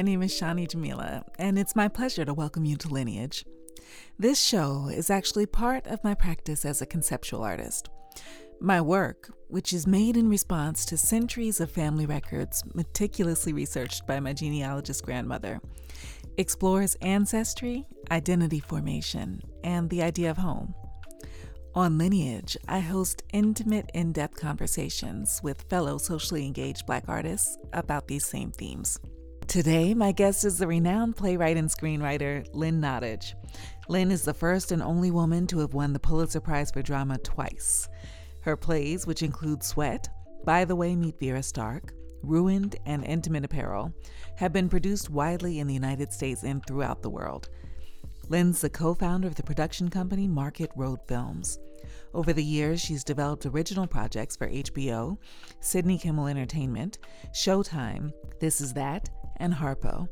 My name is Shani Jamila, and it's my pleasure to welcome you to Lineage. This show is actually part of my practice as a conceptual artist. My work, which is made in response to centuries of family records meticulously researched by my genealogist grandmother, explores ancestry, identity formation, and the idea of home. On Lineage, I host intimate, in depth conversations with fellow socially engaged Black artists about these same themes. Today, my guest is the renowned playwright and screenwriter Lynn Nottage. Lynn is the first and only woman to have won the Pulitzer Prize for Drama twice. Her plays, which include Sweat, By the Way Meet Vera Stark, Ruined, and Intimate Apparel, have been produced widely in the United States and throughout the world. Lynn's the co founder of the production company Market Road Films. Over the years, she's developed original projects for HBO, Sidney Kimmel Entertainment, Showtime, This Is That, and Harpo.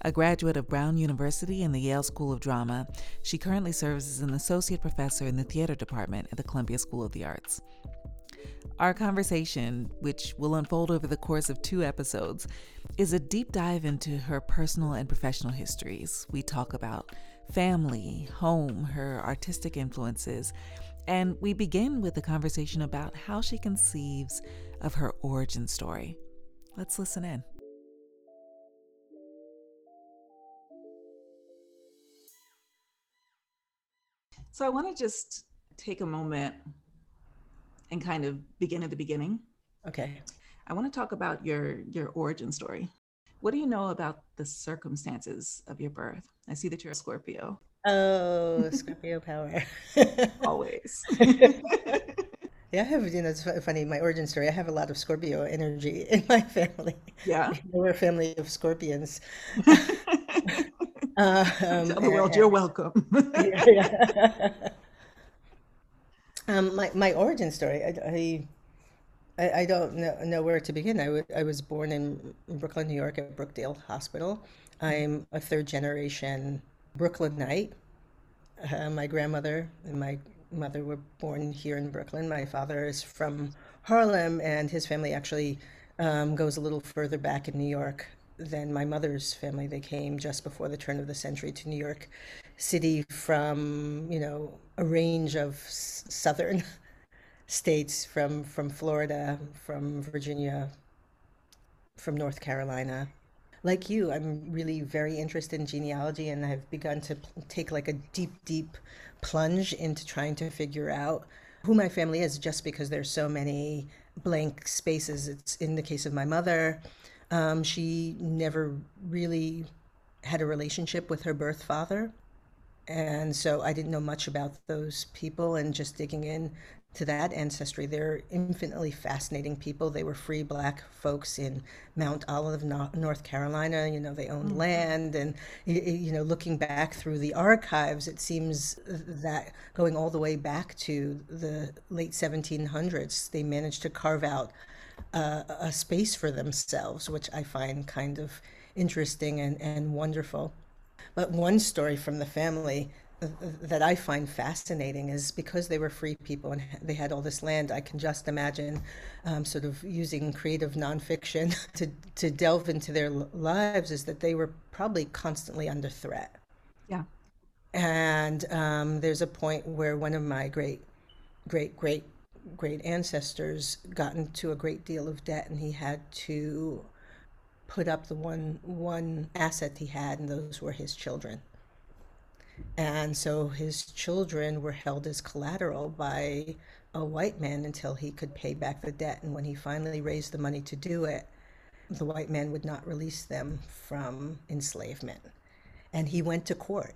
A graduate of Brown University and the Yale School of Drama, she currently serves as an associate professor in the theater department at the Columbia School of the Arts. Our conversation, which will unfold over the course of two episodes, is a deep dive into her personal and professional histories. We talk about family, home, her artistic influences, and we begin with a conversation about how she conceives of her origin story. Let's listen in. So I want to just take a moment and kind of begin at the beginning. Okay. I want to talk about your your origin story. What do you know about the circumstances of your birth? I see that you're a Scorpio. Oh, Scorpio power. Always. yeah, I have, you know, it's funny, my origin story. I have a lot of Scorpio energy in my family. Yeah. We're a family of scorpions. Um, Tell the world you're welcome. yeah. um, my my origin story. I, I I don't know, know where to begin. I, w- I was born in Brooklyn, New York, at Brookdale Hospital. I'm a third generation Brooklynite. Uh, my grandmother and my mother were born here in Brooklyn. My father is from Harlem, and his family actually um, goes a little further back in New York than my mother's family. They came just before the turn of the century to New York City from, you know, a range of s- southern states from from Florida, from Virginia, from North Carolina. Like you, I'm really very interested in genealogy and I've begun to take like a deep, deep plunge into trying to figure out who my family is just because there's so many blank spaces. It's in the case of my mother, um, she never really had a relationship with her birth father. And so I didn't know much about those people and just digging in to that ancestry. They're infinitely fascinating people. They were free black folks in Mount Olive, North Carolina. You know, they owned mm-hmm. land. And, you know, looking back through the archives, it seems that going all the way back to the late 1700s, they managed to carve out uh, a space for themselves, which I find kind of interesting and, and wonderful. But one story from the family that I find fascinating is because they were free people and they had all this land. I can just imagine, um, sort of using creative nonfiction to to delve into their lives. Is that they were probably constantly under threat. Yeah. And um, there's a point where one of my great, great, great great ancestors got into a great deal of debt and he had to put up the one one asset he had and those were his children. And so his children were held as collateral by a white man until he could pay back the debt. And when he finally raised the money to do it the white man would not release them from enslavement. And he went to court.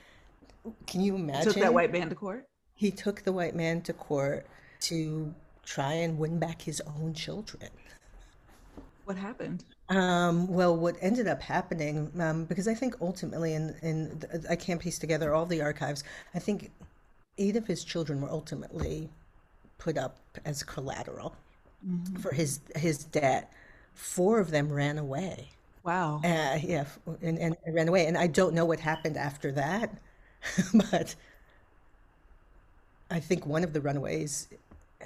Can you imagine took that white man to court he took the white man to court to try and win back his own children. What happened? Um, well, what ended up happening, um, because I think ultimately, and in, in, I can't piece together all the archives, I think eight of his children were ultimately put up as collateral mm-hmm. for his his debt. Four of them ran away. Wow. Uh, yeah, and, and ran away. And I don't know what happened after that, but I think one of the runaways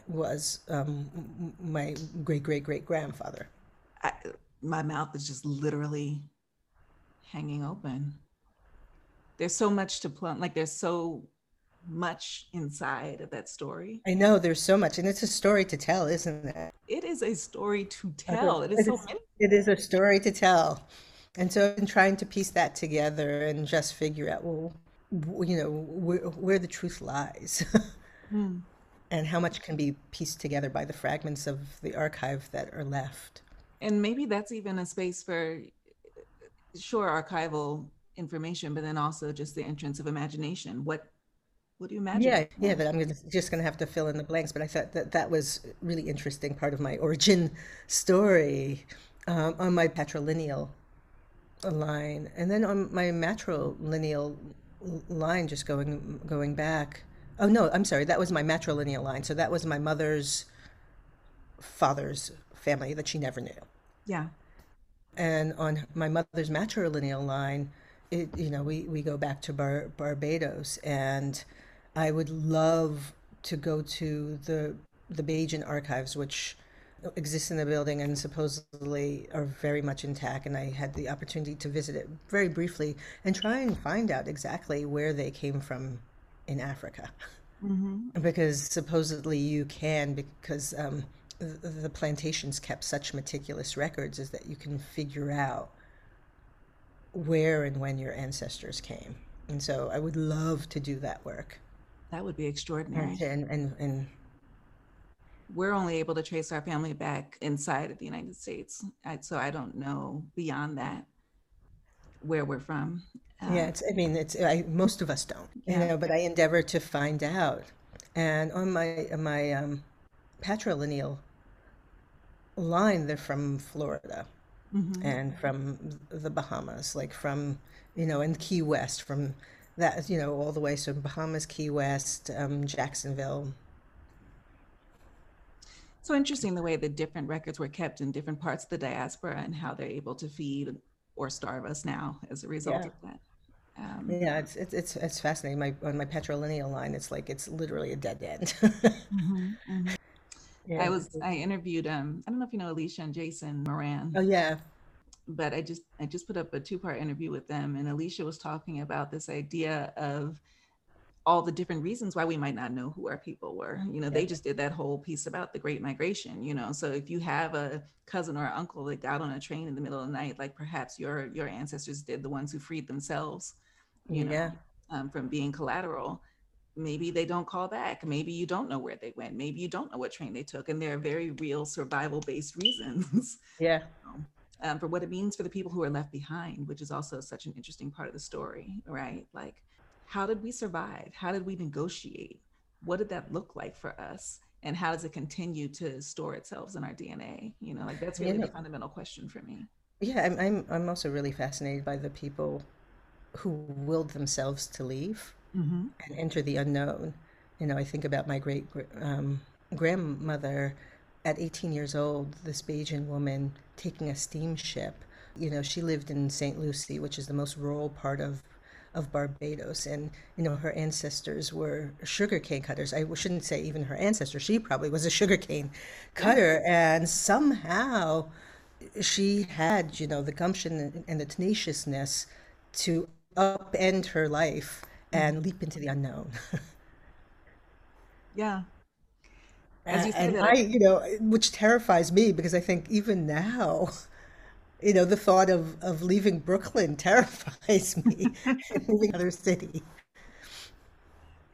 was um, my great great great grandfather. my mouth is just literally hanging open. There's so much to plumb, like there's so much inside of that story. I know there's so much, and it's a story to tell, isn't it? It is a story to tell. It is It so is, it is a story to tell. And so I've been trying to piece that together and just figure out, well, you know, where, where the truth lies Hmm. and how much can be pieced together by the fragments of the archive that are left. And maybe that's even a space for sure archival information, but then also just the entrance of imagination. What what do you imagine? Yeah, yeah, but I'm gonna, just going to have to fill in the blanks. But I thought that that was really interesting part of my origin story um, on my patrilineal line, and then on my matrilineal line, just going going back. Oh no, I'm sorry, that was my matrilineal line. So that was my mother's father's family that she never knew. Yeah. And on my mother's matrilineal line, it, you know, we, we go back to Bar- Barbados, and I would love to go to the the Bajan archives, which exist in the building and supposedly are very much intact. And I had the opportunity to visit it very briefly and try and find out exactly where they came from in Africa, hmm because supposedly you can, because um, the, the plantations kept such meticulous records, is that you can figure out where and when your ancestors came. And so I would love to do that work. That would be extraordinary. and and, and We're only able to trace our family back inside of the United States. I, so I don't know beyond that where we're from. yeah, Um, it's I mean it's I most of us don't, you know, but I endeavor to find out. And on my my um, patrilineal line, they're from Florida hmm and from the Bahamas, like from you know, and Key West, from that you know all the way so Bahamas, Key West, um, Jacksonville. So interesting the way the different records were kept in different parts of the diaspora and how they're able to feed or starve us now as a result Yeah. of that. Um, Yeah, it's it's it's fascinating. My on my patrilineal line, it's like it's literally a dead end. mhm, mhm. I was I interviewed um I don't know if you know Alicia and Jason Moran, Oh yeah. but I just I just put up a two part interview with them and Alicia was talking about this idea of all the different reasons why we might not know who our people were. You know, Yeah. they just did that whole piece about the Great Migration. You know, so if you have a cousin or uncle that got on a train in the middle of the night, like perhaps your your ancestors did, the ones who freed themselves, you know, Yeah. um, from being collateral. Maybe they don't call back. Maybe you don't know where they went. Maybe you don't know what train they took, and there are very real survival based reasons Yeah. um, for what it means for the people who are left behind, which is also such an interesting part of the story, right? Like, how did we survive? How did we negotiate? What did that look like for us? And how does it continue to store itself in our DNA? You know, like that's really the fundamental question for me. yeah, I'm I'm I'm also really fascinated by the people who willed themselves to leave hmm and enter the unknown. You know, I think about my great gr- um, grandmother at 18 years old, this Bajan woman taking a steamship. You know, she lived in St. Lucy, which is the most rural part of of Barbados, and you know her ancestors were sugarcane cutters. I shouldn't say even her ancestor; she probably was a sugarcane cutter, and somehow she had, you know, the gumption and the tenaciousness to upend her life and leap into the unknown. Yeah. As you say And I, you know, which terrifies me because I think even now, you know, the thought of, of leaving Brooklyn terrifies me and moving to another city.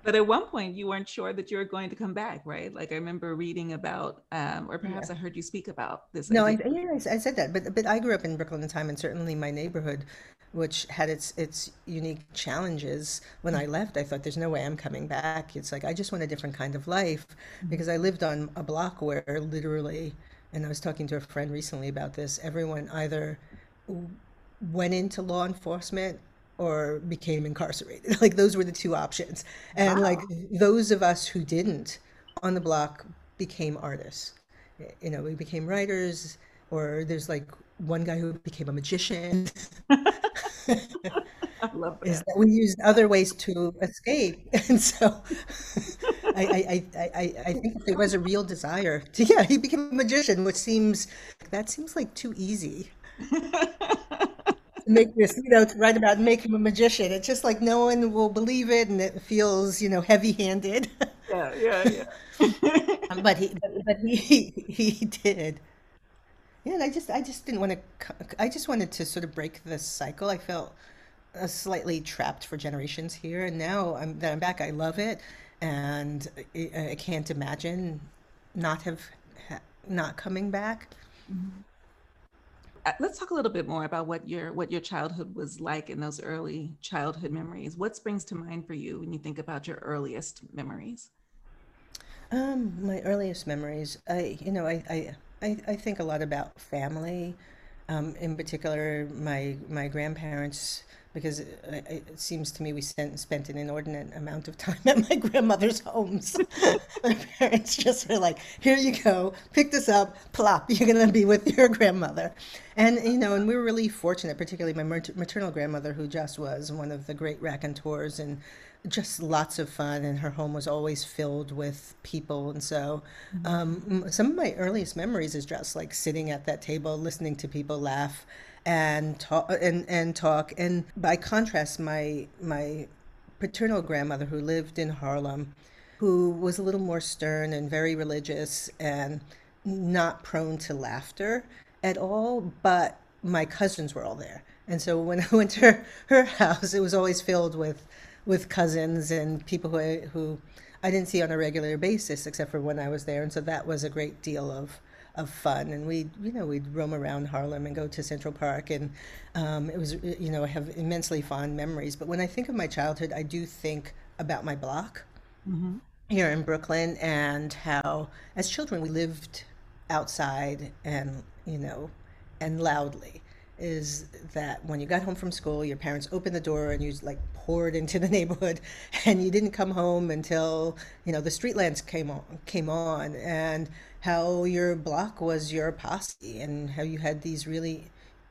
but at one point you weren't sure that you were going to come back, right? Like I remember reading about, um, or Yeah. perhaps I heard you speak about this No, I, yeah, I I said that, but but I grew up in Brooklyn at the time, and certainly my neighborhood, which had its its unique challenges. When I left, I thought, "There's no way I'm coming back." It's like I just want a different kind of life Mhm. because I lived on a block where literally, and I was talking to a friend recently about this. Everyone either went into law enforcement or became incarcerated. Like those were the two options, and like those of us who didn't on the block became artists you know, we became writers, or there's like one guy who became a magician. I love Is that. that we used other ways to escape, and so I, I, I, I, think there was a real desire to, yeah, he became a magician, which seems that seems like too easy. To make this, you know, to write about make him a magician. It's just like no one will believe it, and it feels, you know, heavy-handed. Yeah, yeah, yeah. but he, but, but he, he did. Yeah, and I just, I just didn't want to. I just wanted to sort of break this cycle. I felt uh, slightly trapped for generations here, and now I'm, that I'm back, I love it, and I, I can't imagine not have not coming back. Mm-hmm. Uh, let's talk a little bit more about what your what your childhood was like in those early childhood memories. What springs to mind for you when you think about your earliest memories? Um, my earliest memories, I you know I I I, I think a lot about family. Um, in particular, my my grandparents because it, it, seems to me we spent, spent an inordinate amount of time at my grandmother's homes. my parents just were like, "Here you go, pick this up, plop. You're gonna be with your grandmother," and you know, and we were really fortunate, particularly my maternal grandmother, who just was one of the great raconteurs and just lots of fun and her home was always filled with people and so mm-hmm. um, some of my earliest memories is just like sitting at that table listening to people laugh and talk and, and talk. And by contrast, my my paternal grandmother who lived in Harlem, who was a little more stern and very religious and not prone to laughter at all, but my cousins were all there. And so when I went to her, her house, it was always filled with with cousins and people who who I didn't see on a regular basis except for when I was there. And so that was a great deal of of fun. And we, you know, we'd roam around Harlem and go to Central Park, and um, it was, you know, I have immensely fond memories. But when I think of my childhood, I do think about my block mm-hmm. here in Brooklyn and how, as children, we lived outside and, you know, and loudly is that when you got home from school, your parents opened the door and you like poured into the neighborhood, and you didn't come home until you know the street lamps came on came on, and how your block was your posse and how you had these really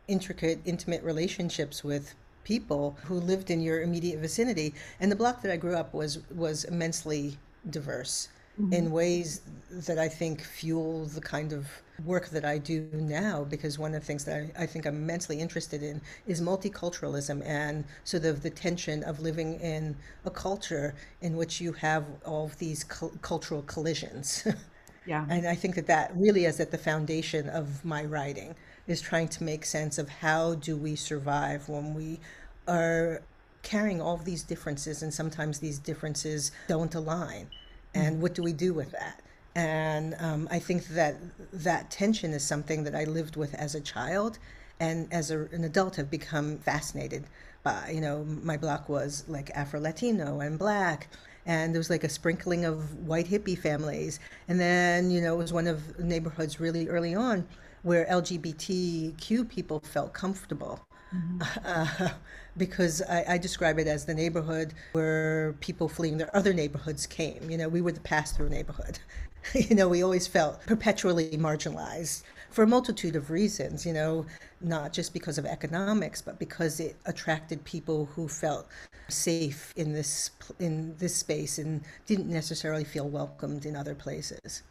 intricate, intimate relationships with people who lived in your immediate vicinity. And the block that I grew up was was immensely diverse mm-hmm. in ways that I think fuel the kind of work that I do now because one of the things that I, I, think I'm immensely interested in is multiculturalism and sort of the tension of living in a culture in which you have all of these cu- cultural collisions. Yeah. And I think that that really is at the foundation of my writing is trying to make sense of how do we survive when we are carrying all of these differences and sometimes these differences don't align. And mm-hmm. what do we do with that? And um, I think that that tension is something that I lived with as a child and as a, an adult have become fascinated by. You know, my block was like Afro Latino and black and there was like a sprinkling of white hippie families. And then, you know, it was one of neighborhoods really early on where LGBTQ people felt comfortable. Mm-hmm. Uh, because I, I, describe it as the neighborhood where people fleeing their other neighborhoods came. You know, we were the pass through neighborhood. you know, we always felt perpetually marginalized for a multitude of reasons, you know, not just because of economics, but because it attracted people who felt safe in this in this space and didn't necessarily feel welcomed in other places.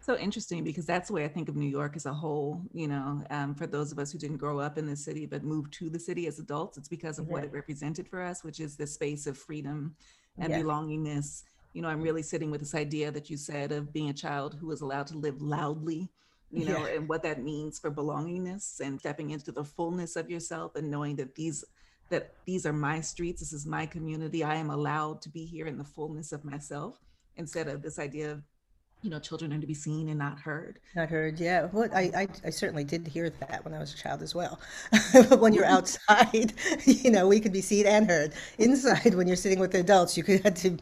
So interesting because that's the way I think of New York as a whole. You know, um, for those of us who didn't grow up in the city but moved to the city as adults, it's because of yeah. what it represented for us, which is the space of freedom and yeah. belongingness. You know, I'm really sitting with this idea that you said of being a child who was allowed to live loudly you know, yeah. and what that means for belongingness and stepping into the fullness of yourself and knowing that these that these are my streets, this is my community. I am allowed to be here in the fullness of myself instead of this idea of you know children are to be seen and not heard not heard yeah well I, I, I certainly did hear that when i was a child as well when you're outside you know we could be seen and heard inside when you're sitting with the adults you could have to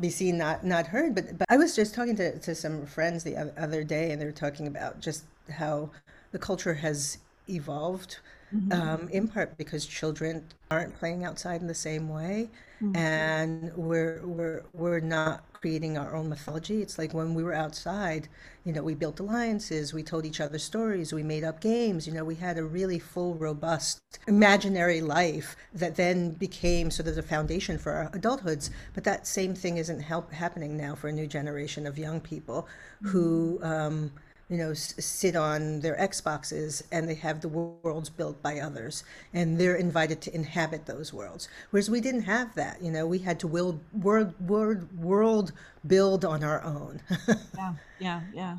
be seen not not heard but but i was just talking to, to some friends the other day and they were talking about just how the culture has evolved mm-hmm. um, in part because children aren't playing outside in the same way mm-hmm. and we're we're we're not creating our own mythology it's like when we were outside you know we built alliances we told each other stories we made up games you know we had a really full robust imaginary life that then became sort of the foundation for our adulthoods but that same thing isn't help happening now for a new generation of young people mm-hmm. who um, you know, s- sit on their Xboxes and they have the worlds built by others and they're invited to inhabit those worlds. Whereas we didn't have that, you know, we had to world, world, world, world build on our own. Yeah, yeah, yeah.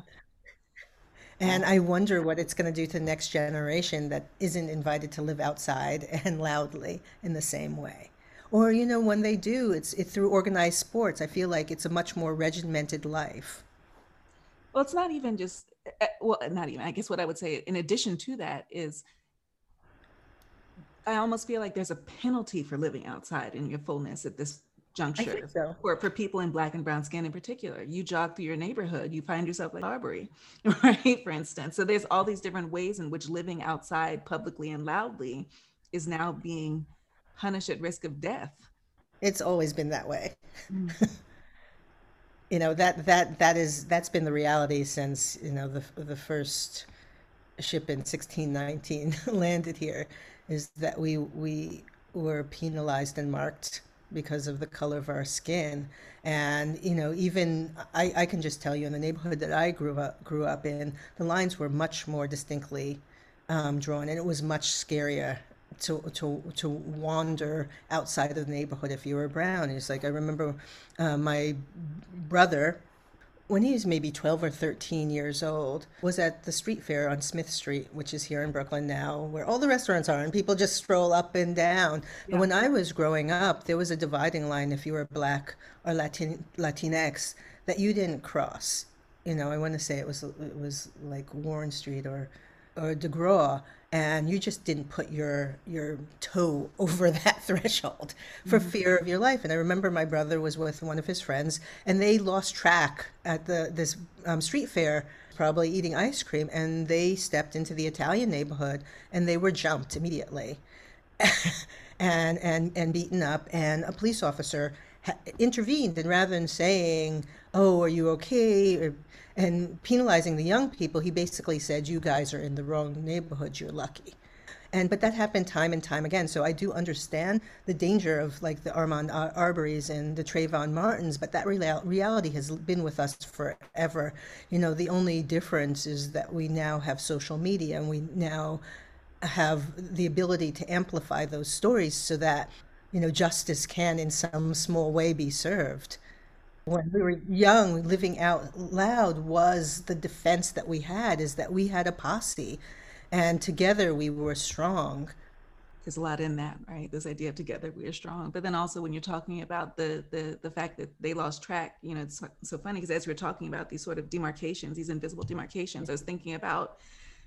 And I wonder what it's going to do to the next generation that isn't invited to live outside and loudly in the same way. Or, you know, when they do, it's, it's through organized sports. I feel like it's a much more regimented life. Well, it's not even just, Eh, well, not even, I guess what I would say in addition to that is I almost feel like there's a penalty for living outside in your fullness at this juncture so. for, for people in black and brown skin in particular. You jog through your neighborhood, you find yourself like Arbery, right? For instance. So there's all these different ways in which living outside publicly and loudly is now being punished at risk of death. It's always been that way. Mm. You know, that that that is that's been the reality since, you know, the the first ship in 1619 landed here is that we we were penalized and marked because of the color of our skin. And you know, even I, I can just tell you in the neighborhood that I grew up grew up in, the lines were much more distinctly um, drawn, and it was much scarier to to to wander outside of the neighborhood if you were brown. It's like I remember uh, my brother when he was maybe 12 or 13 years old, was at the street fair on Smith Street, which is here in Brooklyn now, where all the restaurants are, and people just stroll up and down. And when I was growing up, there was a dividing line if you were black or Latin Latinx that you didn't cross. You know, I want to say it was it was like Warren Street or or DeGraw, and you just didn't put your your toe over that threshold for fear of your life. And I remember my brother was with one of his friends, and they lost track at the this um, street fair, probably eating ice cream, and they stepped into the Italian neighborhood, and they were jumped immediately and and and beaten up and a police officer intervened and rather than saying oh are you okay? And penalizing the young people he basically said you guys are in the wrong neighborhood. You're lucky. And but that happened time and time again. So i do understand the danger of like the Ahmaud Ar- arbery's and the trayvon martins but that real- reality has been with us forever. You know the only difference is that we now have social media and we now have the ability to amplify those stories so that you know justice can in some small way be served when we were young living out loud was the defense that we had is that we had a posse and together we were strong There's a lot in that, right? This idea of together we are strong. But then also when you're talking about the the the fact that they lost track, you know, it's so funny because as we're talking about these sort of demarcations, these invisible demarcations, I was thinking about,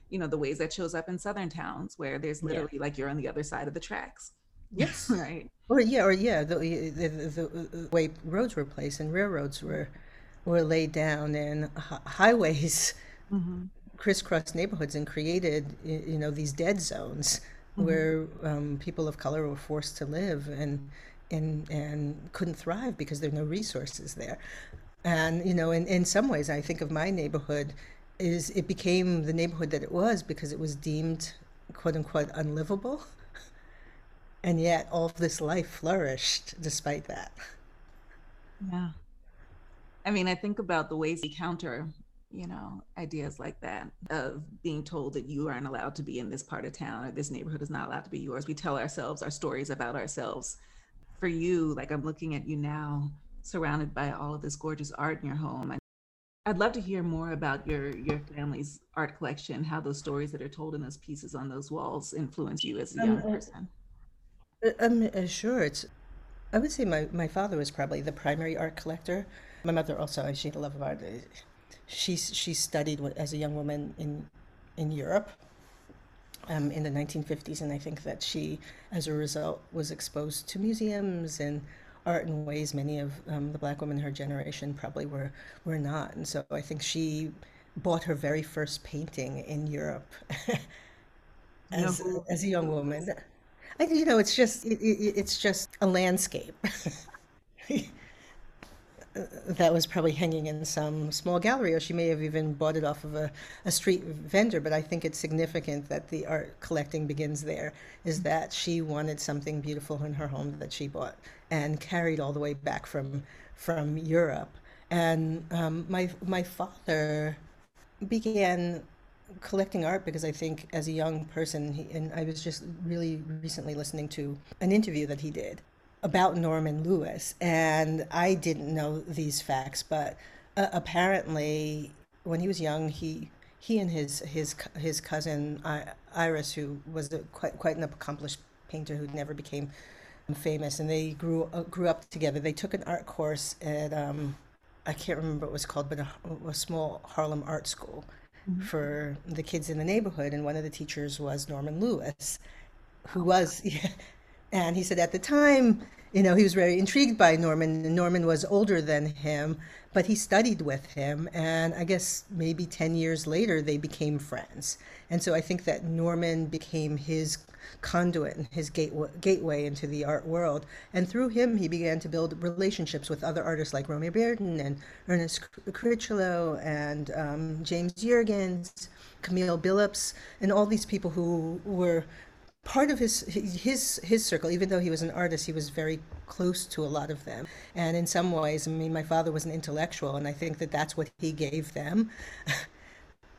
you know, the ways that shows up in southern towns where there's yeah literally like you're on the other side of the tracks, yes. Right? or yeah or yeah the, the, the, way roads were placed and railroads were were laid down and hi- highways hmm crisscrossed neighborhoods and created you know these dead zones hmm where um, people of color were forced to live and and and couldn't thrive because there are no resources there. And you know in, in some ways i think of my neighborhood is it became the neighborhood that it was because it was deemed quote unquote unlivable and yet all of this life flourished despite that Yeah. I mean, I think about the ways we counter, you know, ideas like that of being told that you aren't allowed to be in this part of town or this neighborhood is not allowed to be yours. We tell ourselves our stories about ourselves. For you, like I'm looking at you now, surrounded by all of this gorgeous art in your home. I- I'd love to hear more about your your family's art collection, how those stories that are told in those pieces on those walls influence you as a um, young person. Uh, um, uh, sure it's I would say my, my father was probably the primary art collector. My mother also, she had a love of art. Uh, She she studied as a young woman in in Europe um, in the 1950s, and I think that she, as a result, was exposed to museums and art in ways many of um, the black women in her generation probably were were not. And so I think she bought her very first painting in Europe as as a young woman. I, you know, it's just it, it, it's just a landscape that was probably hanging in some small gallery, or she may have even bought it off of a, a street vendor. But I think it's significant that the art collecting begins there. Is that she wanted something beautiful in her home that she bought and carried all the way back from from Europe. And um, my my father began collecting art because I think as a young person, he, and I was just really recently listening to an interview that he did about Norman Lewis, and I didn't know these facts, but uh, apparently when he was young, he he and his his his cousin Iris, who was a, quite quite an accomplished painter who never became famous, and they grew uh, grew up together. They took an art course at um, I can't remember what it was called, but a, a small Harlem art school mm-hmm. for the kids in the neighborhood. And one of the teachers was Norman Lewis, who was, yeah, and he said at the time, you know, he was very intrigued by Norman. Norman was older than him, but he studied with him. And I guess maybe 10 years later, they became friends. And so I think that Norman became his conduit and his gateway, gateway into the art world. And through him, he began to build relationships with other artists like Romare Bearden and Ernest Crichlow and um, James Jurgens, Camille Billops, and all these people who were part of his his his circle even though he was an artist he was very close to a lot of them. And in some ways i mean my father was an intellectual and i think that that's what he gave them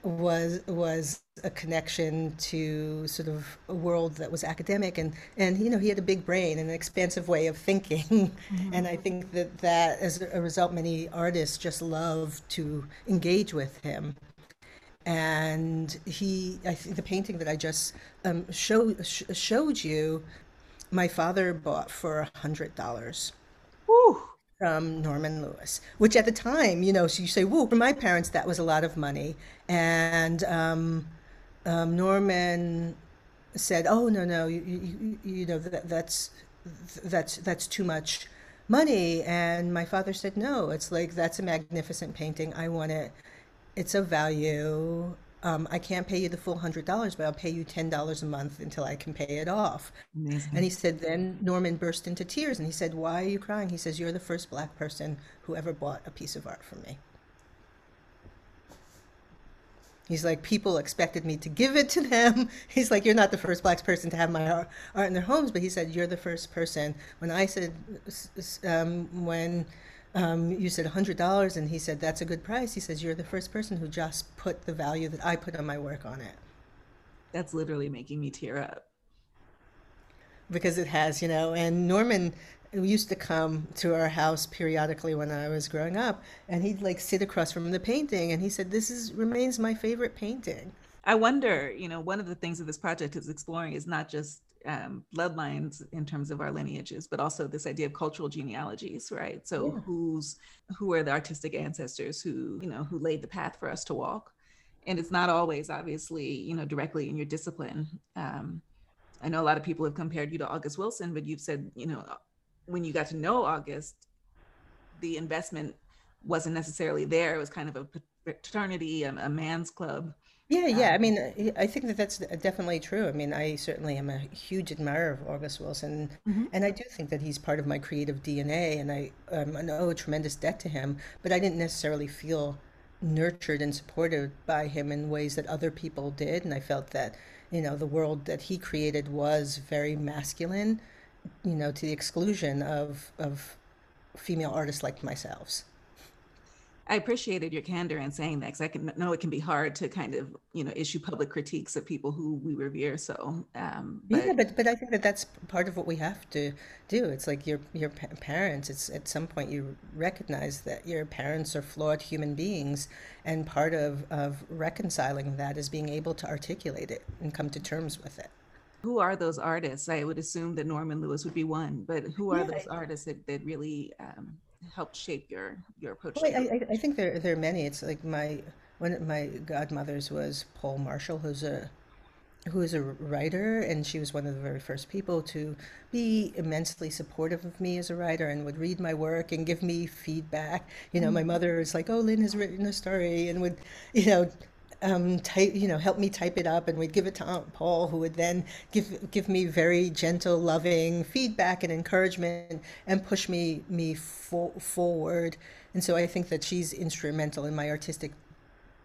was was a connection to sort of a world that was academic. And and you know he had a big brain and an expansive way of thinking. Mm-hmm. and i think that that as a result many artists just love to engage with him and he i think the painting that i just um, show, sh- showed you my father bought for a hundred dollars from Norman Lewis, which at the time, you know, so you say, whoa, for my parents, that was a lot of money. And um, um, Norman said, oh, no, no, you, you, you know, that, that's, that's, that's too much money. And my father said, no, it's like, that's a magnificent painting. I want it. It's of value um, I can't pay you the full hundred dollars, but I'll pay you ten dollars a month until I can pay it off. Amazing. And he said, then Norman burst into tears and he said, Why are you crying? He says, You're the first black person who ever bought a piece of art from me. He's like, people expected me to give it to them. He's like, you're not the first black person to have my art, in their homes, but he said, you're the first person. When I said, um, when um, you said $100 and he said that's a good price. He says you're the first person who just put the value that i put on my work on it. That's literally making me tear up. Because it has you know and norman used to come to our house periodically when i was growing up and he'd like sit across from the painting and he said this is remains my favorite painting. I wonder you know one of the things that this project is exploring is not just um, bloodlines in terms of our lineages, but also this idea of cultural genealogies, right? So yeah. who's who are the artistic ancestors who you know who laid the path for us to walk, and it's not always obviously you know directly in your discipline. Um, I know a lot of people have compared you to August Wilson, but you've said you know when you got to know August, the investment wasn't necessarily there. It was kind of a fraternity, a, a man's club. Yeah, yeah. I um, mean, I think that that's definitely true. I mean, I certainly am a huge admirer of August Wilson, mm-hmm. and I do think that he's part of my creative DNA, and I um, I owe a tremendous debt to him. But I didn't necessarily feel nurtured and supported by him in ways that other people did, and I felt that you know the world that he created was very masculine, you know, to the exclusion of of female artists like myself. I appreciated your candor in saying that because I can know it can be hard to kind of you know issue public critiques of people who we revere. So um, but... yeah, but but I think that that's part of what we have to do. It's like your your parents. It's at some point you recognize that your parents are flawed human beings, and part of of reconciling that is being able to articulate it and come to terms with it. Who are those artists? I would assume that Norman Lewis would be one, but who are yeah, those artists that, that really um, helped shape your your approach? Well, I, I, think there there are many. It's like my one of my godmothers was Paule Marshall, who's a who is a writer, and she was one of the very first people to be immensely supportive of me as a writer and would read my work and give me feedback. You know, mm-hmm. my mother is like, "Oh, Lynn has written a story," and would, you know, um, type, you know, help me type it up, and we'd give it to Aunt Paule, who would then give give me very gentle, loving feedback and encouragement, and push me me fo- forward. And so I think that she's instrumental in my artistic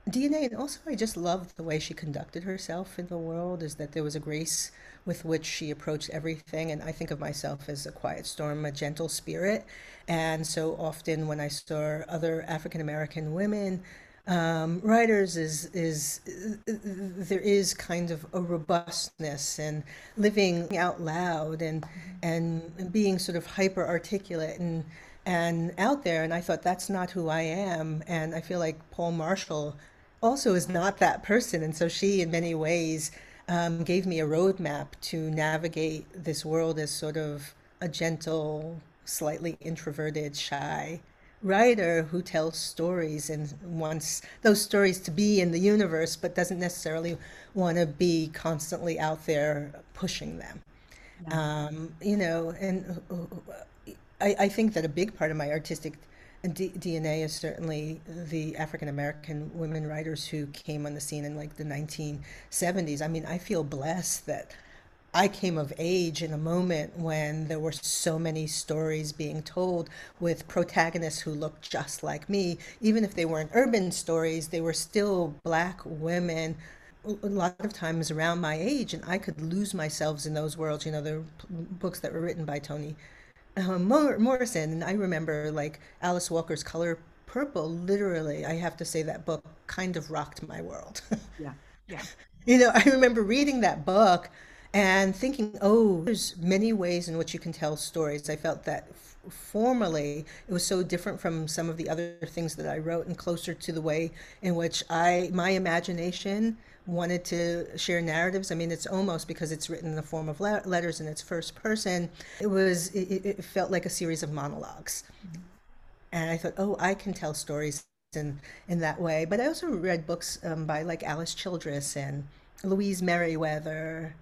DNA, and also I just loved the way she conducted herself in the world. Is that there was a grace with which she approached everything, and I think of myself as a quiet storm, a gentle spirit. And so often when I saw other African American women um, writers is is there is kind of a robustness and living out loud and and being sort of hyper articulate and and out there. And I thought that's not who I am. And I feel like Paule Marshall also is not that person. And so she in many ways um, gave me a roadmap to navigate this world as sort of a gentle slightly introverted shy writer who tells stories and wants those stories to be in the universe, but doesn't necessarily want to be constantly out there pushing them. Yeah. Um, you know, and I, I, think that a big part of my artistic D- DNA is certainly the African American women writers who came on the scene in like the 1970s. I mean, I feel blessed that I came of age in a moment when there were so many stories being told with protagonists who looked just like me. Even if they weren't urban stories, they were still black women a lot of times around my age and I could lose myself in those worlds. You know, the books that were written by Toni uh, Morrison. And I remember like Alice Walker's Color Purple, literally, I have to say that book kind of rocked my world. yeah. Yeah. You know, I remember reading that book and thinking, oh, there's many ways in which you can tell stories. I felt that f- formally it was so different from some of the other things that I wrote and closer to the way in which I my imagination wanted to share narratives. I mean, it's almost because it's written in the form of le- letters and it's first person. It was it, it, felt like a series of monologs mm-hmm. and I thought, oh, I can tell stories in in that way. But I also read books um, by like Alice Childress and Louise Meriwether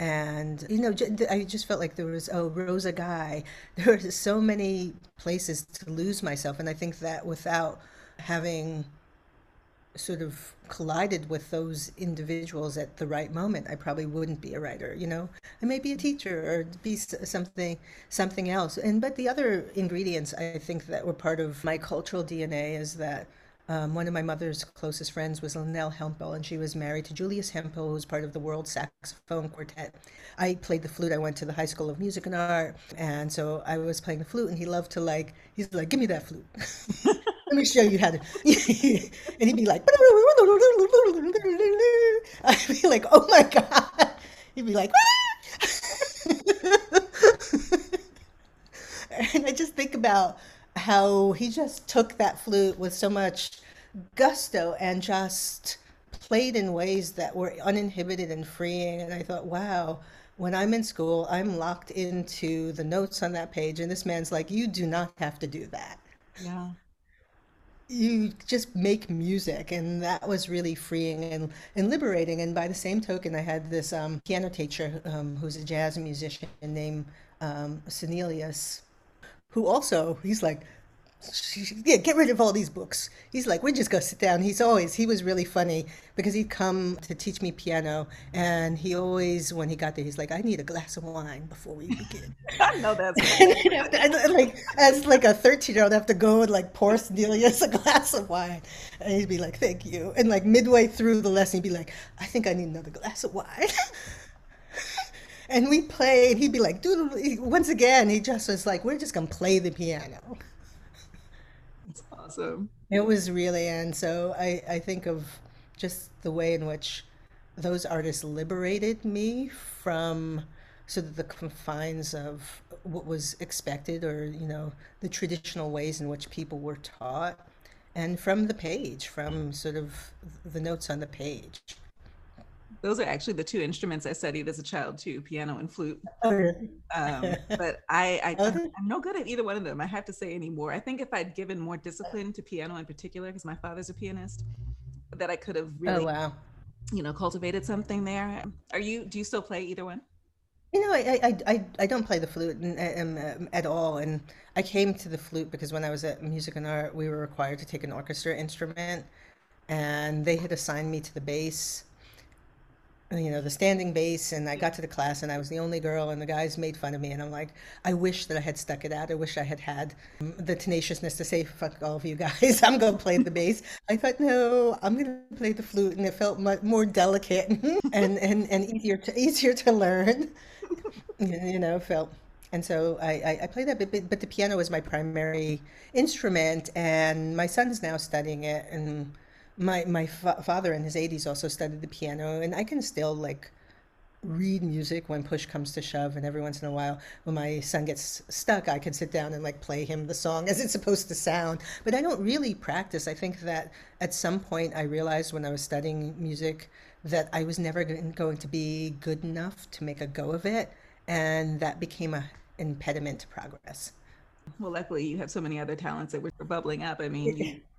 and you know i just felt like there was oh rosa guy. There were so many places to lose myself. And i think that without having sort of collided with those individuals at the right moment i probably wouldn't be a writer you know? I may be a teacher or be something something else. And but the other ingredients i think that were part of my cultural dna is that um, one of my mother's closest friends was Linnell Hemphill, and she was married to Julius Hemphill, who was part of the World Saxophone Quartet. I played the flute. I went to the High School of Music and Art, and so I was playing the flute, and he loved to like, he's like, give me that flute. Let me show you how to. and he'd be like, I'd be like, oh my God. He'd be like, and I just think about how he just took that flute with so much gusto and just played in ways that were uninhibited and freeing. And I thought, wow, when I'm in school, I'm locked into the notes on that page. And this man's like, you do not have to do that. Yeah. You just make music. And that was really freeing and, and liberating. And by the same token, I had this um, piano teacher um, who's a jazz musician named um, who also he's like yeah, get rid of all these books. He's like, we're just gonna sit down. He's always he was really funny because he'd come to teach me piano, and he always when he got there, he's like, I need a glass of wine before we begin. I know that's and, like as like a thirteen year old, have to go and like pour Sibelius a glass of wine, and he'd be like, thank you. And like midway through the lesson, he'd be like, I think I need another glass of wine. And we play, and he'd be like, dude, once again, he just was like, we're just gonna play the piano. That's awesome. It was really, and so I, I think of just the way in which those artists liberated me from sort of the confines of what was expected or, you know, the traditional ways in which people were taught, and from the page, from sort of the notes on the page. Those are actually the two instruments I studied as a child too, piano and flute. Oh, really? um, but I, I okay. I'm no good at either one of them. I have to say anymore. I think if I'd given more discipline to piano in particular, because my father's a pianist, that I could have oh, really, oh, wow. you know, cultivated something there. Are you? Do you still play either one? You know, I I, I, I don't play the flute um, um, at all, and I came to the flute because when I was at Music and Art, we were required to take an orchestra instrument, and they had assigned me to the bass you know, the standing bass, and I got to the class, and I was the only girl, and the guys made fun of me, and I'm like, I wish that I had stuck it out. I wish I had had the tenaciousness to say, "Fuck all of you guys, I'm gonna play the bass." I thought, no, I'm gonna play the flute, and it felt much more delicate and and and easier to easier to learn. you know, felt And so I, I, I play that, but, but the piano is my primary instrument, and my son's now studying it, and my my fa- father in his 80s also studied the piano, and I can still like read music when push comes to shove and every once in a while when my son gets stuck i can sit down and like play him the song as it's supposed to sound. But i don't really practice. I think that at some point i realized when i was studying music that i was never going to be good enough to make a go of it and that became a impediment to progress. Well luckily you have so many other talents that were bubbling up. I mean you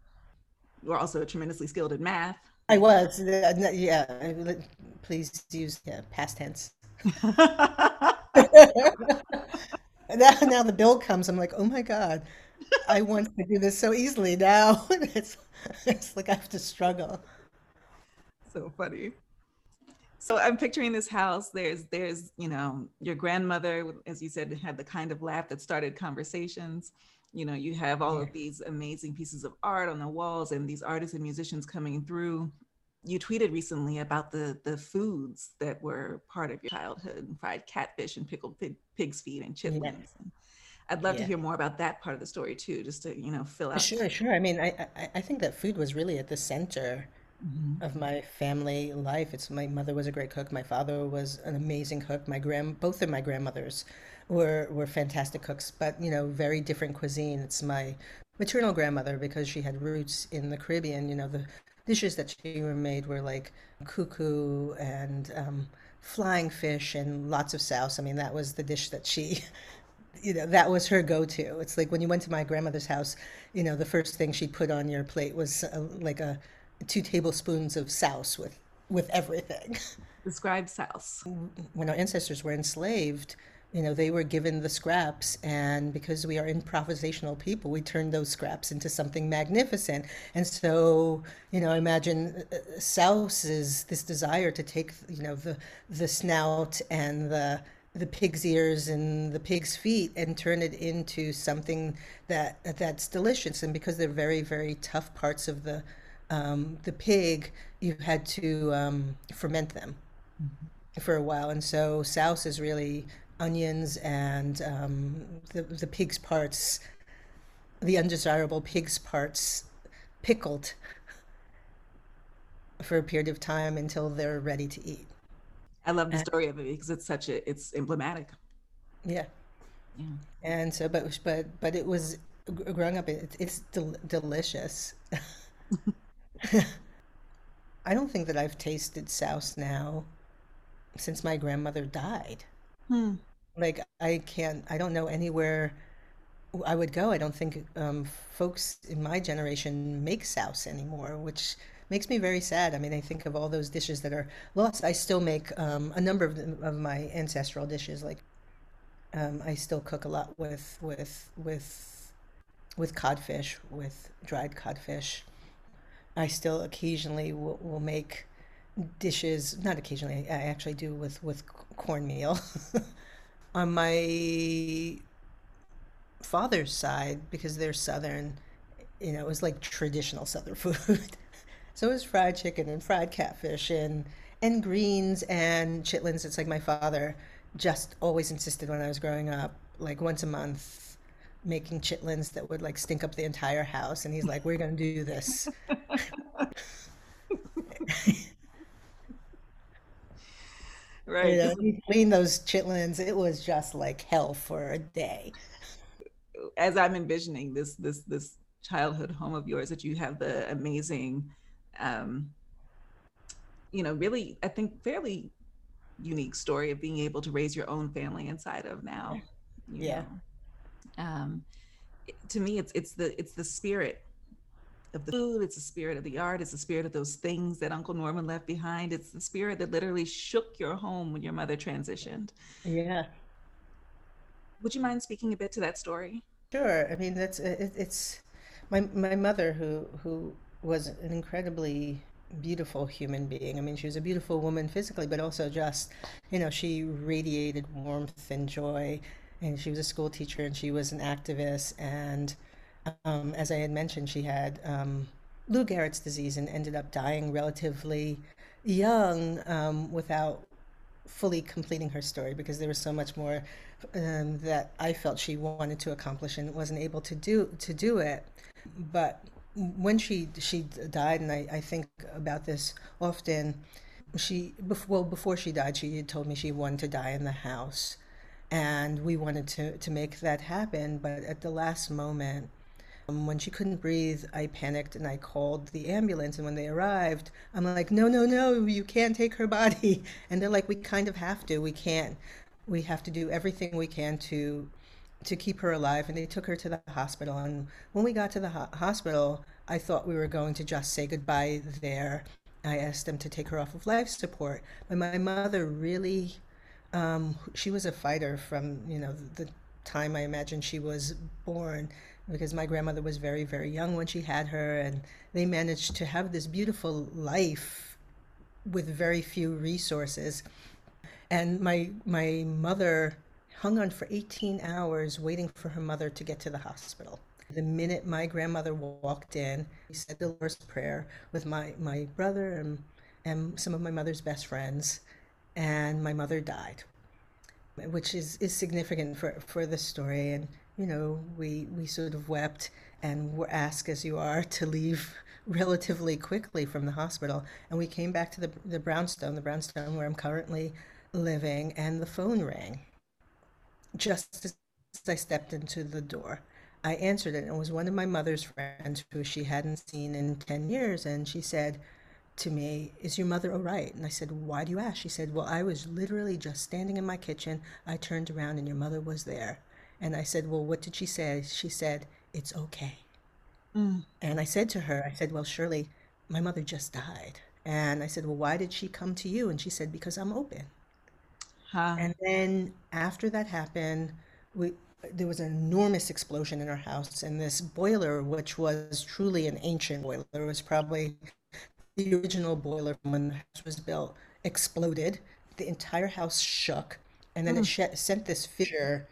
were also tremendously skilled in math I was, uh, yeah. Please use yeah, past tense. now, now the bill comes. I'm like, oh my god, I want to do this so easily. Now it's it's like I have to struggle. So funny. So I'm picturing this house. There's there's you know your grandmother, as you said, had the kind of laugh that started conversations you know you have all of these amazing pieces of art on the walls and these artists and musicians coming through. You tweeted recently about the the foods that were part of your childhood fried catfish and pickled pig, pig's feet and chitlins. Yeah. i'd love yeah. to hear more about that part of the story too just to you know fill out sure sure. I mean i i, I think that food was really at the center mm-hmm. of my family life. It's my mother was a great cook. My father was an amazing cook. My grand both of my grandmothers were were fantastic cooks, but you know, very different cuisine. It's my maternal grandmother because she had roots in the Caribbean. You know, the dishes that she made were like cou-cou and um, flying fish and lots of souse. I mean, that was the dish that she. You know, that was her go-to. It's like when you went to my grandmother's house, you know, the first thing she'd put on your plate was a, uh, like a two tablespoons of souse with with everything. Describe souse. When our ancestors were enslaved, you know they were given the scraps and because we are improvisational people we turned those scraps into something magnificent. And so you know imagine uh, souse is this desire to take you know the the snout and the the pig's ears and the pig's feet and turn it into something that that's delicious. And because they're very very tough parts of the um, the pig you had to um, ferment them mm-hmm. for a while. And so souse is really onions and um, the, the pig's parts, the undesirable pig's parts, pickled for a period of time until they're ready to eat. I love the story of it because it's such a it's emblematic. Yeah. Yeah. And so, but but but it was growing up. It, it's del- delicious. I don't think that I've tasted souse now since my grandmother died. Hmm. Like I can't, I don't know anywhere I would go. I don't think um, folks in my generation make souse anymore, which makes me very sad. I mean, I think of all those dishes that are lost. I still make um, a number of, of my ancestral dishes. Like um, I still cook a lot with with with with codfish, with dried codfish. I still occasionally will, will make dishes. Not occasionally, I actually do with with cornmeal. on my father's side, because they're Southern, you know, it was like traditional Southern food. so it was fried chicken and fried catfish and and greens and chitlins. It's like my father just always insisted when I was growing up, like once a month, making chitlins that would like stink up the entire house. And he's like, "We're gonna do this." right. You know, those chitlins. It was just like hell for a day. As I'm envisioning this this this childhood home of yours, that you have the amazing, um, you know, really I think fairly unique story of being able to raise your own family inside of now. yeah. Um, to me, it's it's the it's the spirit of the food, it's the spirit of the art, it's the spirit of those things that Uncle Norman left behind. It's the spirit that literally shook your home when your mother transitioned. Yeah. Would you mind speaking a bit to that story? Sure. I mean, that's it, it's my my mother who who was an incredibly beautiful human being. I mean, she was a beautiful woman physically, but also just, you know, she radiated warmth and joy. And she was a school teacher and she was an activist and um, as I had mentioned, she had um, Lou Gehrig's disease and ended up dying relatively young um, without fully completing her story because there was so much more um, that I felt she wanted to accomplish and wasn't able to do to do it. But when she she died, and I, I think about this often, she well before she died, she had told me she wanted to die in the house, and we wanted to to make that happen. But at the last moment, when she couldn't breathe, I panicked and I called the ambulance. And when they arrived, I'm like, no, no, no, you can't take her body. And they're like, we kind of have to. We can't. We have to do everything we can to to keep her alive. And they took her to the hospital. And when we got to the ho- hospital, I thought we were going to just say goodbye there. I asked them to take her off of life support. But my mother really, um, she was a fighter from you know the time I imagine she was born because my grandmother was very, very young when she had her, and they managed to have this beautiful life with very few resources. And my my mother hung on for 18 hours waiting for her mother to get to the hospital. The minute my grandmother walked in, we said the Lord's Prayer with my, my brother and, and some of my mother's best friends, and my mother died, which is, is significant for, for the story. And you know, we, we sort of wept and were asked, as you are, to leave relatively quickly from the hospital. And we came back to the, the brownstone, the brownstone where I'm currently living, and the phone rang just as I stepped into the door. I answered it, and it was one of my mother's friends who she hadn't seen in 10 years. And she said to me, Is your mother all right? And I said, Why do you ask? She said, Well, I was literally just standing in my kitchen. I turned around, and your mother was there. And I said, Well, what did she say? She said, It's okay. Mm. And I said to her, I said, Well, Shirley, my mother just died. And I said, Well, why did she come to you? And she said, Because I'm open. Huh. And then after that happened, we, there was an enormous explosion in our house. And this boiler, which was truly an ancient boiler, was probably the original boiler when the house was built, exploded. The entire house shook. And then mm. it sh- sent this fissure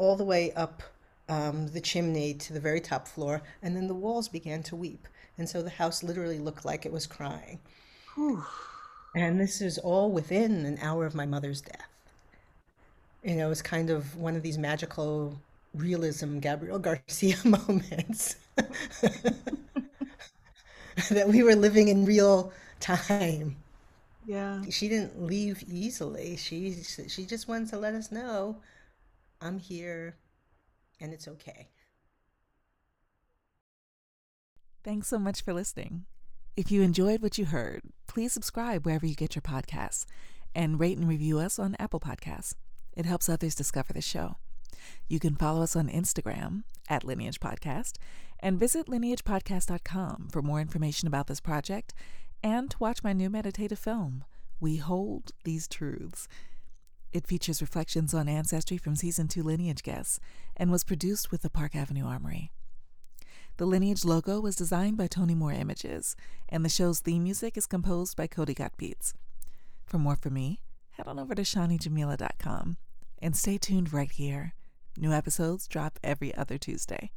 all the way up um, the chimney to the very top floor, and then the walls began to weep. And so the house literally looked like it was crying. Whew. And this is all within an hour of my mother's death. You know, it was kind of one of these magical realism Gabriel Garcia moments that we were living in real time. Yeah. She didn't leave easily. She she just wanted to let us know I'm here and it's okay. Thanks so much for listening. If you enjoyed what you heard, please subscribe wherever you get your podcasts and rate and review us on Apple Podcasts. It helps others discover the show. You can follow us on Instagram at Lineage Podcast and visit lineagepodcast.com for more information about this project and to watch my new meditative film, We Hold These Truths. It features reflections on ancestry from season two lineage guests and was produced with the Park Avenue Armory. The lineage logo was designed by Tony Moore Images, and the show's theme music is composed by Cody Got Beats. For more from me, head on over to ShaniJamila.com and stay tuned right here. New episodes drop every other Tuesday.